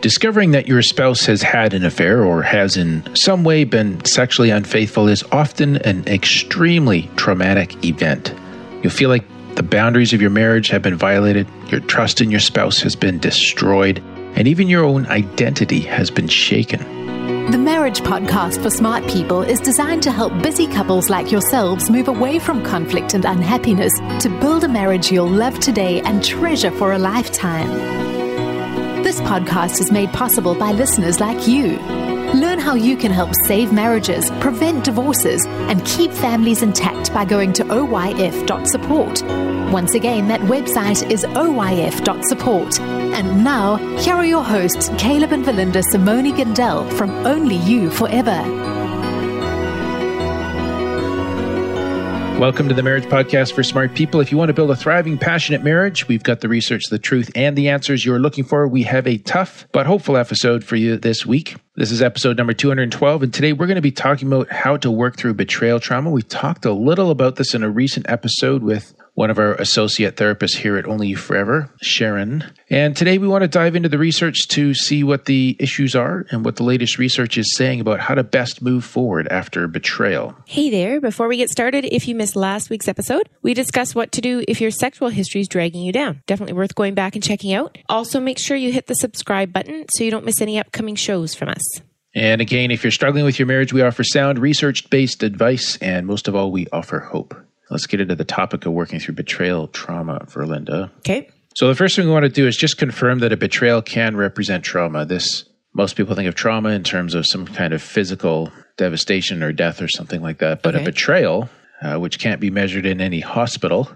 Discovering that your spouse has had an affair or has in some way been sexually unfaithful is often an extremely traumatic event. You'll feel like the boundaries of your marriage have been violated, your trust in your spouse has been destroyed, and even your own identity has been shaken. The Marriage Podcast for Smart People is designed to help busy couples like yourselves move away from conflict and unhappiness to build a marriage you'll love today and treasure for a lifetime. This podcast is made possible by listeners like you. Learn how you can help save marriages, prevent divorces, and keep families intact by going to oyf.support. Once again, that website is oyf.support. And now, here are your hosts, Caleb and Verlynda Simone Gandel from Only You Forever. Welcome to the Marriage Podcast for Smart People. If you want to build a thriving, passionate marriage, we've got the research, the truth, and the answers you're looking for. We have a tough but hopeful episode for you this week. This is episode number 212, and today we're going to be talking about how to work through betrayal trauma. We talked a little about this in a recent episode with one of our associate therapists here at Only You Forever, Sharon. And today we want to dive into the research to see what the issues are and what the latest research is saying about how to best move forward after betrayal. Hey there. Before we get started, if you missed last week's episode, we discussed what to do if your sexual history is dragging you down. Definitely worth going back and checking out. Also, make sure you hit the subscribe button so you don't miss any upcoming shows from us. And again, if you're struggling with your marriage, we offer sound, research based advice, and most of all, we offer hope. Let's get into the topic of working through betrayal trauma Verlynda. Okay. So the first thing we want to do is just confirm that a betrayal can represent trauma. This most people think of trauma in terms of some kind of physical devastation or death or something like that, but Okay. a betrayal, uh, which can't be measured in any hospital,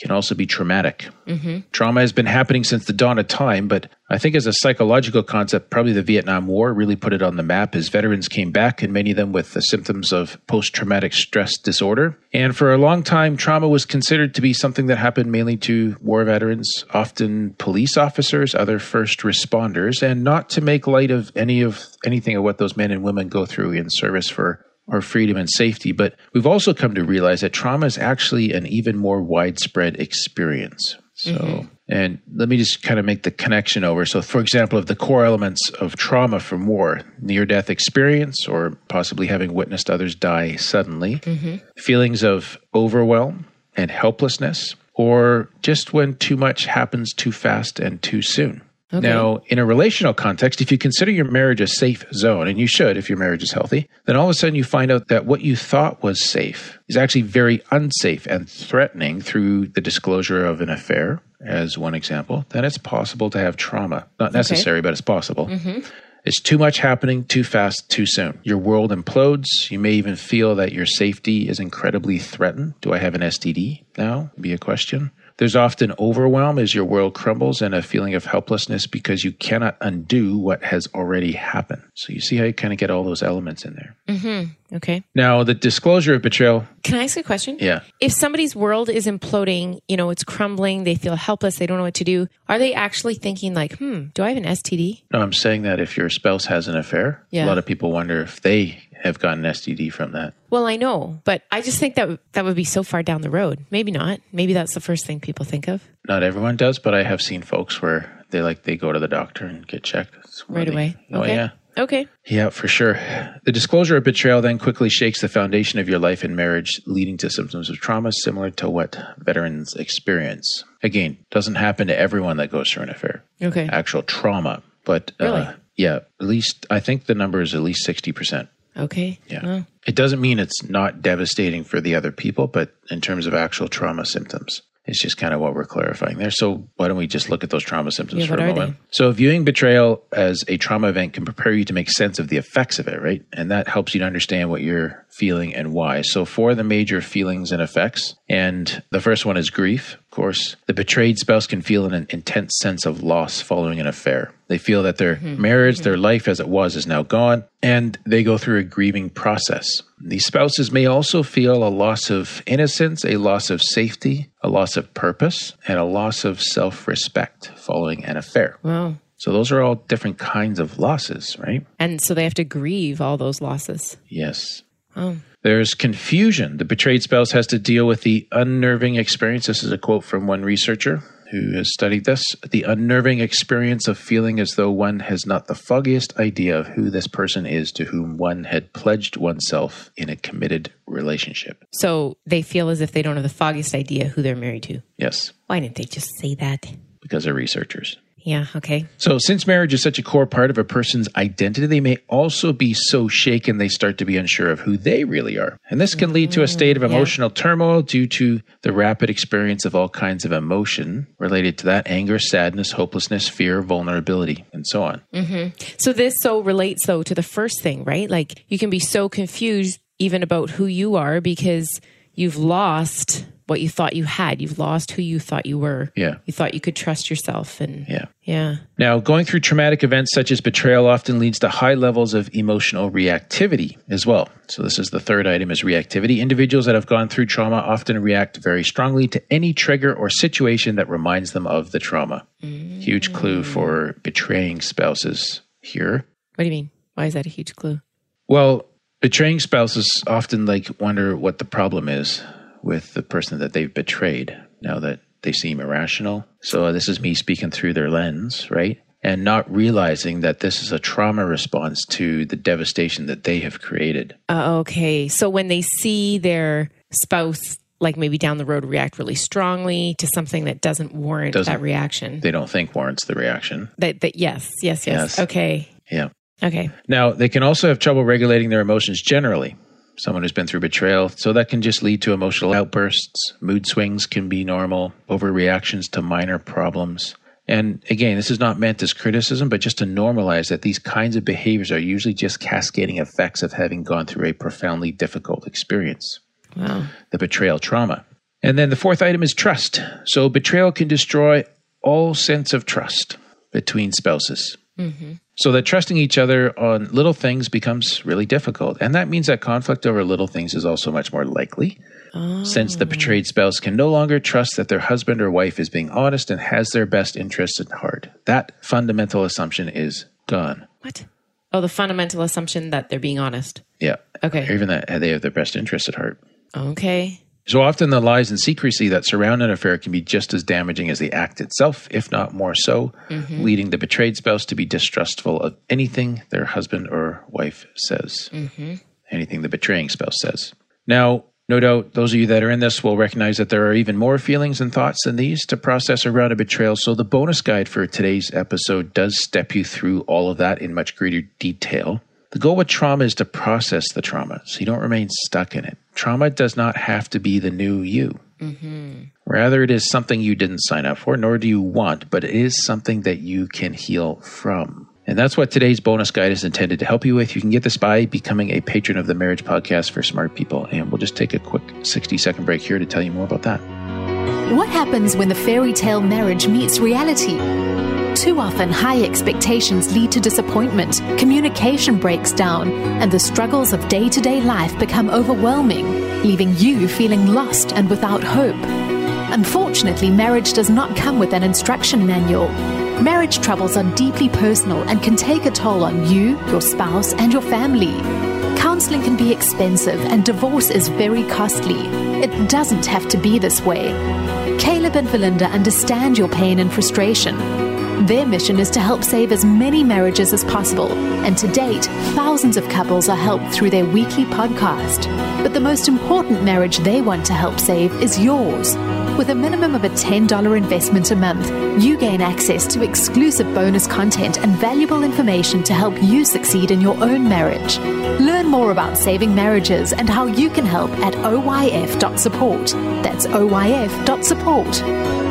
can also be traumatic. Mm-hmm. Trauma has been happening since the dawn of time, but I think as a psychological concept, probably the Vietnam War really put it on the map as veterans came back and many of them with the symptoms of post traumatic stress disorder. And for a long time, trauma was considered to be something that happened mainly to war veterans, often police officers, other first responders, and not to make light of any of anything of what those men and women go through in service for our freedom and safety. But we've also come to realize that trauma is actually an even more widespread experience. So, mm-hmm. and let me just kind of make the connection over. So, for example, of the core elements of trauma from war, near death experience, or possibly having witnessed others die suddenly, mm-hmm. feelings of overwhelm and helplessness, or just when too much happens too fast and too soon. Now, in a relational context, if you consider your marriage a safe zone, and you should if your marriage is healthy, then all of a sudden you find out that what you thought was safe is actually very unsafe and threatening through the disclosure of an affair, as one example, then it's possible to have trauma. Not necessary, but it's possible. Mm-hmm. It's too much happening too fast, too soon. Your world implodes. You may even feel that your safety is incredibly threatened. Do I have an STD now? Be a question. There's often overwhelm as your world crumbles and a feeling of helplessness because you cannot undo what has already happened. So you see how you kind of get all those elements in there. Mm-hmm. Okay. Now, the disclosure of betrayal, Can I ask a question? yeah. If somebody's world is imploding, you know, it's crumbling, they feel helpless, they don't know what to do, are they actually thinking, like, hmm, do I have an STD? No, I'm saying that if your spouse has an affair, Yeah. a lot of people wonder if they have gotten STD from that. Well, I know, but I just think that that would be so far down the road. Maybe not. Maybe that's the first thing people think of Not everyone does, but I have seen folks where they like they go to the doctor and get checked It's right away. Oh okay. yeah. Okay. Yeah, for sure. The disclosure of betrayal then quickly shakes the foundation of your life and marriage, leading to symptoms of trauma similar to what veterans experience. Again, doesn't happen to everyone that goes through an affair. Okay. Actual trauma, but Really? uh, yeah, at least I think the number is at least sixty percent. Okay. Yeah. It doesn't mean it's not devastating for the other people, but in terms of actual trauma symptoms, it's just kind of what we're clarifying there. So why don't we just look at those trauma symptoms Yeah, for a moment? So viewing betrayal as a trauma event can prepare you to make sense of the effects of it, right? And that helps you to understand what you're feeling and why. So for the major feelings and effects, and the first one is grief. Of course, the betrayed spouse can feel an intense sense of loss following an affair. They feel that their mm-hmm. marriage, their mm-hmm. life as it was, is now gone, and they go through a grieving process. These spouses may also feel a loss of innocence, a loss of safety, a loss of purpose, and a loss of self respect following an affair. wow. So, those are all different kinds of losses, right? And so they have to grieve all those losses. Yes. Oh. There's confusion. The betrayed spouse has to deal with the unnerving experience. This is a quote from one researcher who has studied this. The unnerving experience of feeling as though one has not the foggiest idea of who this person is to whom one had pledged oneself in a committed relationship. So they feel as if they don't have the foggiest idea who they're married to. Yes, Why didn't they just say that? because they're researchers. Yeah, okay. So, since marriage is such a core part of a person's identity, they may also be so shaken they start to be unsure of who they really are. And this can lead to a state of mm, emotional turmoil due to the rapid experience of all kinds of emotion related to that anger, sadness, hopelessness, fear, vulnerability, and so on. Mm-hmm. So this so relates though to the first thing, right? Like you can be so confused even about who you are because you've lost what you thought you had. You've lost who you thought you were. Yeah. You thought you could trust yourself and Yeah. yeah. Now, going through traumatic events such as betrayal often leads to high levels of emotional reactivity as well. So this is the third item is reactivity. Individuals that have gone through trauma often react very strongly to any trigger or situation that reminds them of the trauma. Huge clue mm. for betraying spouses here. What do you mean? Why is that a huge clue? Well, betraying spouses often like wonder what the problem is with the person that they've betrayed now that they seem irrational. So this is me speaking through their lens, right? And not realizing that this is a trauma response to the devastation that they have created. Uh, okay. So when they see their spouse like maybe down the road react really strongly to something that doesn't warrant Doesn't- that reaction. They don't think warrants the reaction. That that yes, yes, yes. Yes. Okay. Yeah. Okay. Now, they can also have trouble regulating their emotions generally. Someone who's been through betrayal, so that can just lead to emotional outbursts. Mood swings can be normal, overreactions to minor problems. And again, this is not meant as criticism, but just to normalize that these kinds of behaviors are usually just cascading effects of having gone through a profoundly difficult experience Wow. the betrayal trauma. And then the fourth item is trust. So betrayal can destroy all sense of trust between spouses. Mm-hmm. So that trusting each other on little things becomes really difficult. And that means that conflict over little things is also much more likely. Since the betrayed oh. spouse can no longer trust that their husband or wife is being honest and has their best interests at heart. That fundamental assumption is gone. What? Oh, the fundamental assumption that they're being honest. Yeah. Okay. Or even that they have their best interests at heart. Okay. So often the lies and secrecy that surround an affair can be just as damaging as the act itself, if not more so, mm-hmm. leading the betrayed spouse to be distrustful of anything their husband or wife says, mm-hmm. anything the betraying spouse says. Now, no doubt those of you that are in this will recognize that there are even more feelings and thoughts than these to process around a betrayal. So the bonus guide for today's episode does step you through all of that in much greater detail. The goal with trauma is to process the trauma so you don't remain stuck in it. Trauma does not have to be the new you. Mm-hmm. Rather, it is something you didn't sign up for, nor do you want, but it is something that you can heal from. And that's what today's bonus guide is intended to help you with. You can get this by becoming a patron of the Marriage Podcast for Smart People. And we'll just take a quick 60 second break here to tell you more about that. What happens when the fairy tale marriage meets reality? Too often, high expectations lead to disappointment, communication breaks down, and the struggles of day to day life become overwhelming, leaving you feeling lost and without hope. Unfortunately, marriage does not come with an instruction manual. Marriage troubles are deeply personal and can take a toll on you, your spouse, and your family. Counseling can be expensive and divorce is very costly. It doesn't have to be this way. Caleb and Verlynda understand your pain and frustration. Their mission is to help save as many marriages as possible, and to date, thousands of couples are helped through their weekly podcast. But the most important marriage they want to help save is yours. With a minimum of a $10 investment a month, you gain access to exclusive bonus content and valuable information to help you succeed in your own marriage. Learn more about saving marriages and how you can help at oyf.support. That's oyf.support.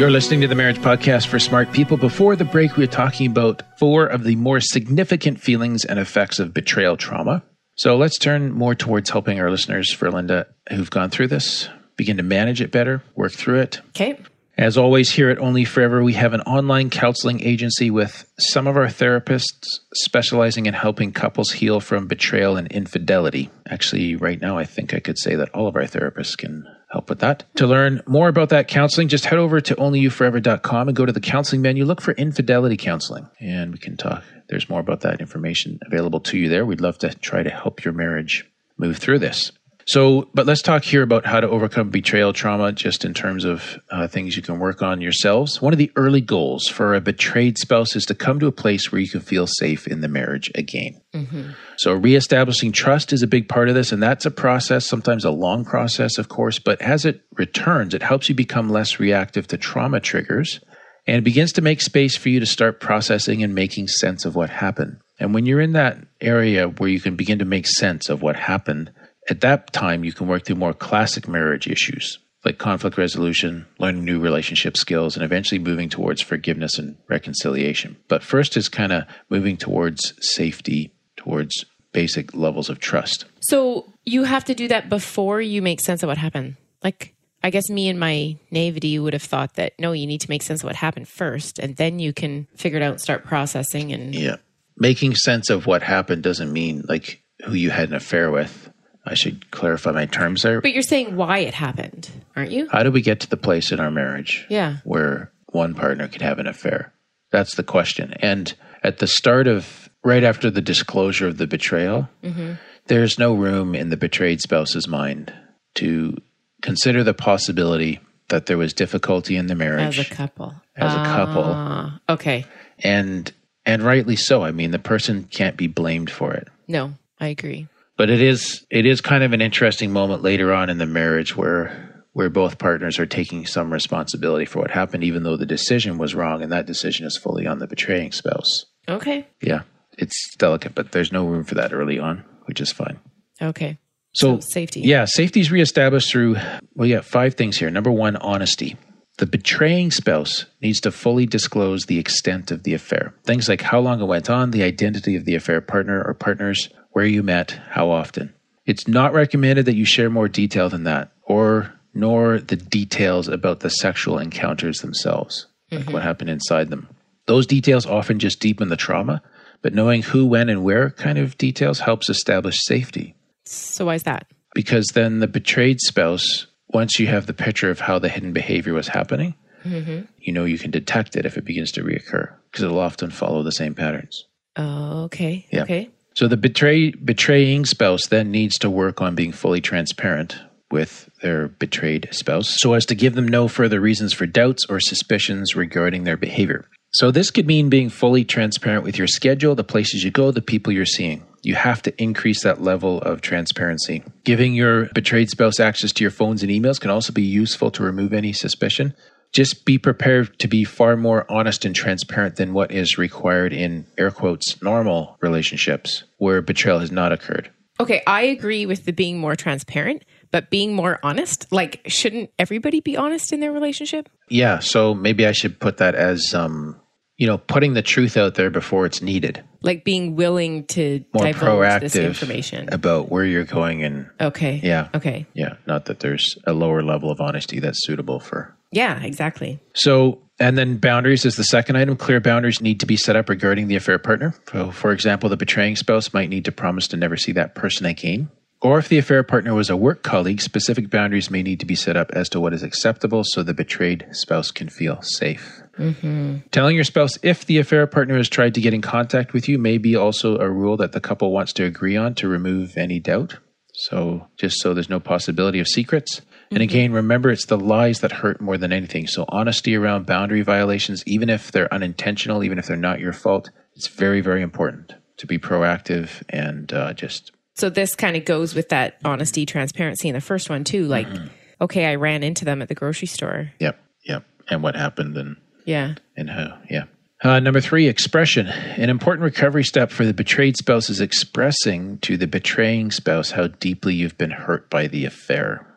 You're listening to the Marriage Podcast for Smart People. Before the break, we were talking about four of the more significant feelings and effects of betrayal trauma. So let's turn more towards helping our listeners Verlynda who've gone through this begin to manage it better, work through it. Okay. As always, here at Only Forever, we have an online counseling agency with some of our therapists specializing in helping couples heal from betrayal and infidelity. Actually, right now, I think I could say that all of our therapists can help with that. To learn more about that counseling, just head over to onlyyouforever.com and go to the counseling menu. Look for infidelity counseling, and we can talk. There's more about that information available to you there. We'd love to try to help your marriage move through this. So, but let's talk here about how to overcome betrayal trauma, just in terms of uh, things you can work on yourselves. One of the early goals for a betrayed spouse is to come to a place where you can feel safe in the marriage again. Mm-hmm. So, reestablishing trust is a big part of this, and that's a process, sometimes a long process, of course, but as it returns, it helps you become less reactive to trauma triggers and it begins to make space for you to start processing and making sense of what happened. And when you're in that area where you can begin to make sense of what happened, at that time, you can work through more classic marriage issues like conflict resolution, learning new relationship skills, and eventually moving towards forgiveness and reconciliation. But first is kind of moving towards safety, towards basic levels of trust. So you have to do that before you make sense of what happened. Like, I guess me and my naivety would have thought that no, you need to make sense of what happened first, and then you can figure it out and start processing. And yeah, making sense of what happened doesn't mean like who you had an affair with I should clarify my terms there. But you're saying why it happened, aren't you? How do we get to the place in our marriage yeah. where one partner could have an affair? That's the question. And at the start of, right after the disclosure of the betrayal, mm-hmm. there's no room in the betrayed spouse's mind to consider the possibility that there was difficulty in the marriage as a couple. As a couple. Uh, okay. And and rightly so. I mean, the person can't be blamed for it. No, I agree but it is it is kind of an interesting moment later on in the marriage where where both partners are taking some responsibility for what happened, even though the decision was wrong, and that decision is fully on the betraying spouse. Okay. Yeah, it's delicate, but there's no room for that early on, which is fine. Okay. So, so safety. Yeah, safety is reestablished through well, yeah, five things here. Number one, honesty. The betraying spouse needs to fully disclose the extent of the affair. Things like how long it went on, the identity of the affair partner or partners, where you met, how often. It's not recommended that you share more detail than that, or nor the details about the sexual encounters themselves, like mm-hmm. what happened inside them. Those details often just deepen the trauma, but knowing who, when, and where kind of details helps establish safety. So, why is that? Because then the betrayed spouse, once you have the picture of how the hidden behavior was happening, mm-hmm. you know you can detect it if it begins to reoccur because it'll often follow the same patterns. Oh, okay. Yeah. Okay. So the betray, betraying spouse then needs to work on being fully transparent with their betrayed spouse so as to give them no further reasons for doubts or suspicions regarding their behavior. So this could mean being fully transparent with your schedule, the places you go, the people you're seeing. You have to increase that level of transparency. Giving your betrayed spouse access to your phones and emails can also be useful to remove any suspicion just be prepared to be far more honest and transparent than what is required in air quotes normal relationships where betrayal has not occurred. Okay, I agree with the being more transparent, but being more honest, like shouldn't everybody be honest in their relationship? Yeah, so maybe I should put that as um you know, putting the truth out there before it's needed. Like being willing to more proactive this information about where you're going and Okay. Yeah. Okay. Yeah. Not that there's a lower level of honesty that's suitable for yeah, exactly. So, and then boundaries is the second item. Clear boundaries need to be set up regarding the affair partner. So, for example, the betraying spouse might need to promise to never see that person again. Or if the affair partner was a work colleague, specific boundaries may need to be set up as to what is acceptable so the betrayed spouse can feel safe. Mm-hmm. Telling your spouse if the affair partner has tried to get in contact with you may be also a rule that the couple wants to agree on to remove any doubt. So, just so there's no possibility of secrets. And mm-hmm. again, remember it's the lies that hurt more than anything. So, honesty around boundary violations, even if they're unintentional, even if they're not your fault, it's very, very important to be proactive and uh, just. So, this kind of goes with that honesty, transparency in the first one, too. Like, mm-hmm. okay, I ran into them at the grocery store. Yep. Yep. And what happened and. Yeah. And how. Yeah. Uh, number three, expression. An important recovery step for the betrayed spouse is expressing to the betraying spouse how deeply you've been hurt by the affair.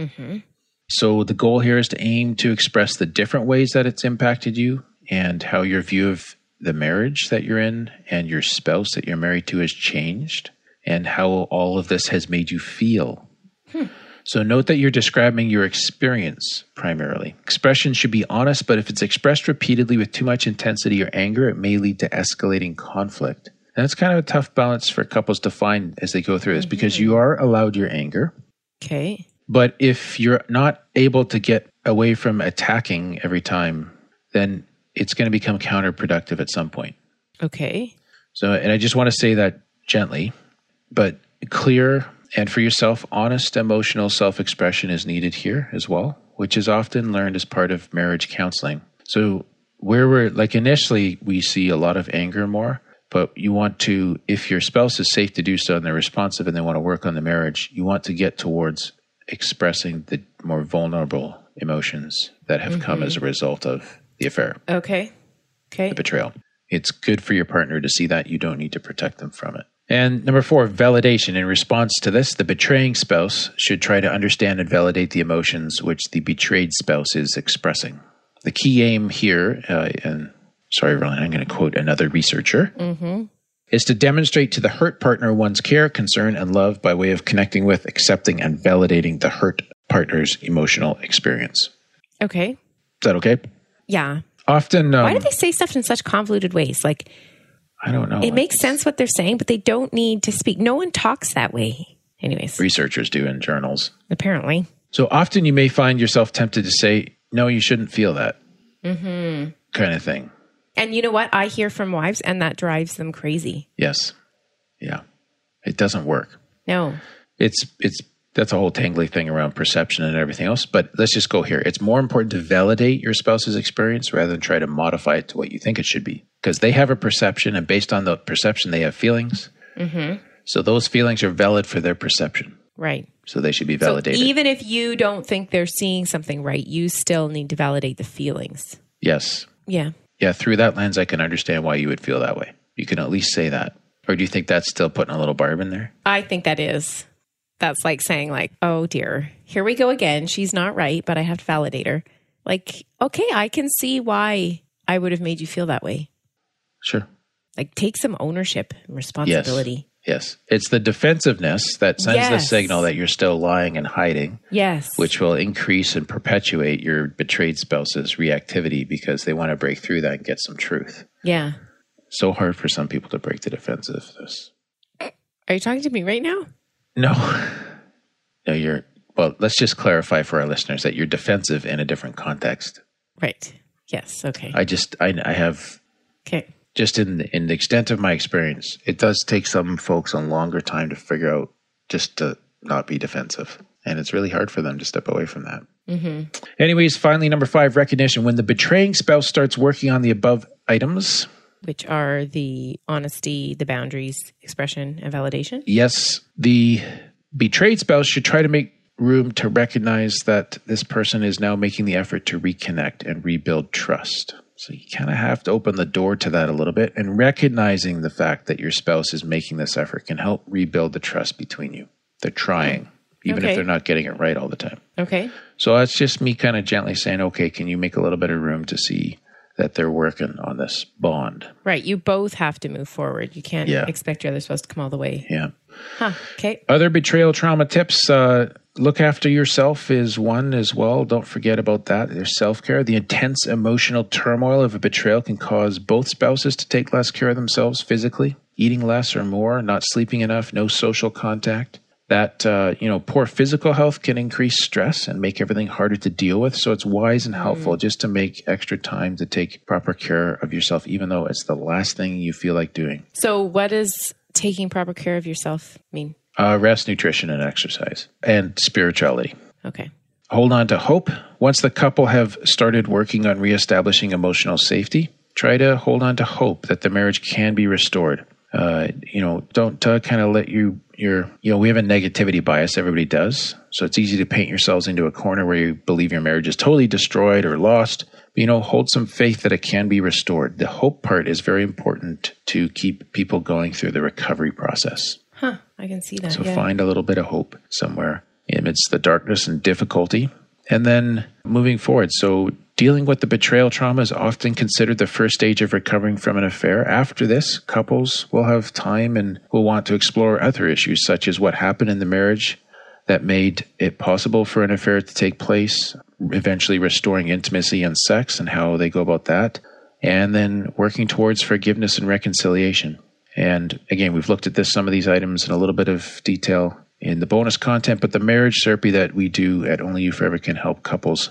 Mm-hmm. So the goal here is to aim to express the different ways that it's impacted you and how your view of the marriage that you're in and your spouse that you're married to has changed and how all of this has made you feel. Hmm. So note that you're describing your experience primarily. Expression should be honest, but if it's expressed repeatedly with too much intensity or anger, it may lead to escalating conflict. And that's kind of a tough balance for couples to find as they go through this mm-hmm. because you are allowed your anger. Okay. But if you're not able to get away from attacking every time, then it's going to become counterproductive at some point. Okay. So, and I just want to say that gently, but clear And for yourself, honest emotional self expression is needed here as well, which is often learned as part of marriage counseling. So, where we're like initially, we see a lot of anger more, but you want to, if your spouse is safe to do so and they're responsive and they want to work on the marriage, you want to get towards expressing the more vulnerable emotions that have come as a result of the affair, Okay. Okay. the betrayal. It's good for your partner to see that. You don't need to protect them from it. And number four, validation. In response to this, the betraying spouse should try to understand and validate the emotions which the betrayed spouse is expressing. The key aim here, uh, and sorry, Ron, I'm going to quote another researcher, is to demonstrate to the hurt partner one's care, concern, and love by way of connecting with, accepting, and validating the hurt partner's emotional experience. Okay. Is that okay? Yeah. Often, um, Why do they say stuff in such convoluted ways? Like I don't know. it makes sense what they're saying, but they don't need to speak. No one talks that way. Anyways, researchers do in journals. apparently. So often you may find yourself tempted to say, no, you shouldn't feel that mm-hmm. kind of thing. And you know what? I hear from wives and that drives them crazy. Yes. Yeah. It doesn't work. No. It's, it's, that's a whole tangly thing around perception and everything else. But let's just go here. It's more important to validate your spouse's experience rather than try to modify it to what you think it should be. Because they have a perception, and based on the perception, they have feelings. Mm-hmm. So those feelings are valid for their perception. Right. So they should be So validated. even if you don't think they're seeing something right, you still need to validate the feelings. yes. Yeah. Yeah. Through that lens, I can understand why you would feel that way. You can at least say that. Or do you think that's still putting a little barb in there? I think that is. That's like saying like, "Oh dear, here we go again. She's not right, but I have to validate her." Like, okay, I can see why I would have made you feel that way. Sure. Like, take some ownership and responsibility. Yes. It's the defensiveness that sends the signal that you're still lying and hiding, Yes. which will increase and perpetuate your betrayed spouse's reactivity because they want to break through that and get some truth. yeah. So hard for some people to break the defensiveness. Are you talking to me right now? No. No, you're, well, let's just clarify for our listeners that you're defensive in a different context. Right. Yes. Okay. I just, I, I have okay. Just in the, in the extent of my experience, it does take some folks a longer time to figure out just to not be defensive, and it's really hard for them to step away from that. Mm-hmm. Anyways, finally, number five, recognition. When the betraying spouse starts working on the above items, Which are the honesty, the boundaries, expression, and validation. yes, the betrayed spouse should try to make room to recognize that this person is now making the effort to reconnect and rebuild trust. So you kind of have to open the door to that a little bit and recognizing the fact that your spouse is making this effort can help rebuild the trust between you. They're trying, even Okay. if they're not getting it right all the time. Okay. So that's just me kind of gently saying, okay, can you make a little bit of room to see that they're working on this bond? Right. You both have to move forward. You can't Yeah. expect your other spouse to come all the way. Yeah. Huh. Okay. Other betrayal trauma tips uh, look after yourself is one as well. Don't forget about that. There's self care. The intense emotional turmoil of a betrayal can cause both spouses to take less care of themselves physically, eating less or more, not sleeping enough, no social contact. That uh, you know, poor physical health can increase stress and make everything harder to deal with. So it's wise and helpful just to make extra time to take proper care of yourself, even though it's the last thing you feel like doing. So, what does taking proper care of yourself mean? Uh, rest, nutrition, and exercise, and spirituality. Okay. hold on to hope. Once the couple have started working on reestablishing emotional safety, try to hold on to hope that the marriage can be restored. Uh, you know, don't uh, kind of let you your you know we have a negativity bias. Everybody does, so it's easy to paint yourselves into a corner where you believe your marriage is totally destroyed or lost. But, you know, hold some faith that it can be restored. The hope part is very important to keep people going through the recovery process. I can see that. So yeah. find a little bit of hope somewhere amidst the darkness and difficulty. And then moving forward. So dealing with the betrayal trauma is often considered the first stage of recovering from an affair. After this, couples will have time and will want to explore other issues, such as what happened in the marriage that made it possible for an affair to take place, eventually restoring intimacy and sex and how they go about that, and then working towards forgiveness and reconciliation. And again, we've looked at this some of these items in a little bit of detail in the bonus content, but the marriage therapy that we do at Only You Forever can help couples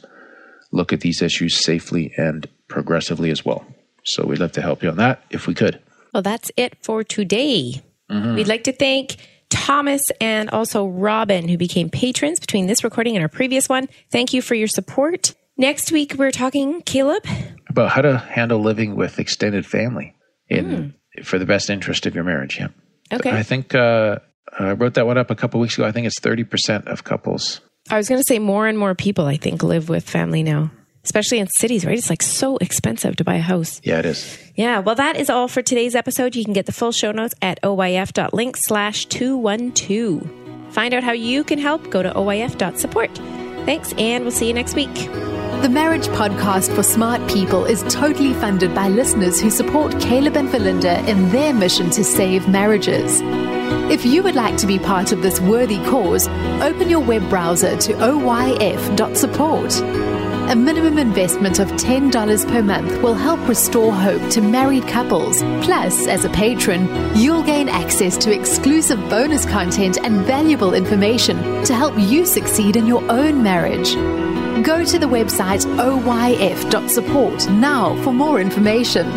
look at these issues safely and progressively as well. So we'd love to help you on that if we could. Well, that's it for today. Mm-hmm. We'd like to thank Thomas, and also Robin, who became patrons between this recording and our previous one. Thank you for your support. Next week, we're talking, Caleb, about how to handle living with extended family in for the best interest of your marriage. Yeah. Okay. I think uh, I wrote that one up a couple weeks ago. I think it's 30% of couples. I was going to say more and more people, I think, live with family now, especially in cities, right? It's like so expensive to buy a house. Yeah, it is. Yeah, well, that is all for today's episode. You can get the full show notes at oyf.link slash 212. Find out how you can help. Go to oyf.support. Thanks, and we'll see you next week. The Marriage Podcast for Smart People is totally funded by listeners who support Caleb and Verlynda in their mission to save marriages. If you would like to be part of this worthy cause, open your web browser to oyf.support. A minimum investment of $10 per month will help restore hope to married couples. Plus, as a patron, you'll gain access to exclusive bonus content and valuable information to help you succeed in your own marriage. Go to the website oyf.support now for more information.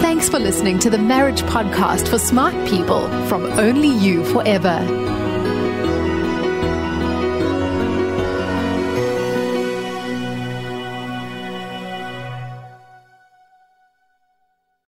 Thanks for listening to the Marriage Podcast for Smart People from Only You Forever.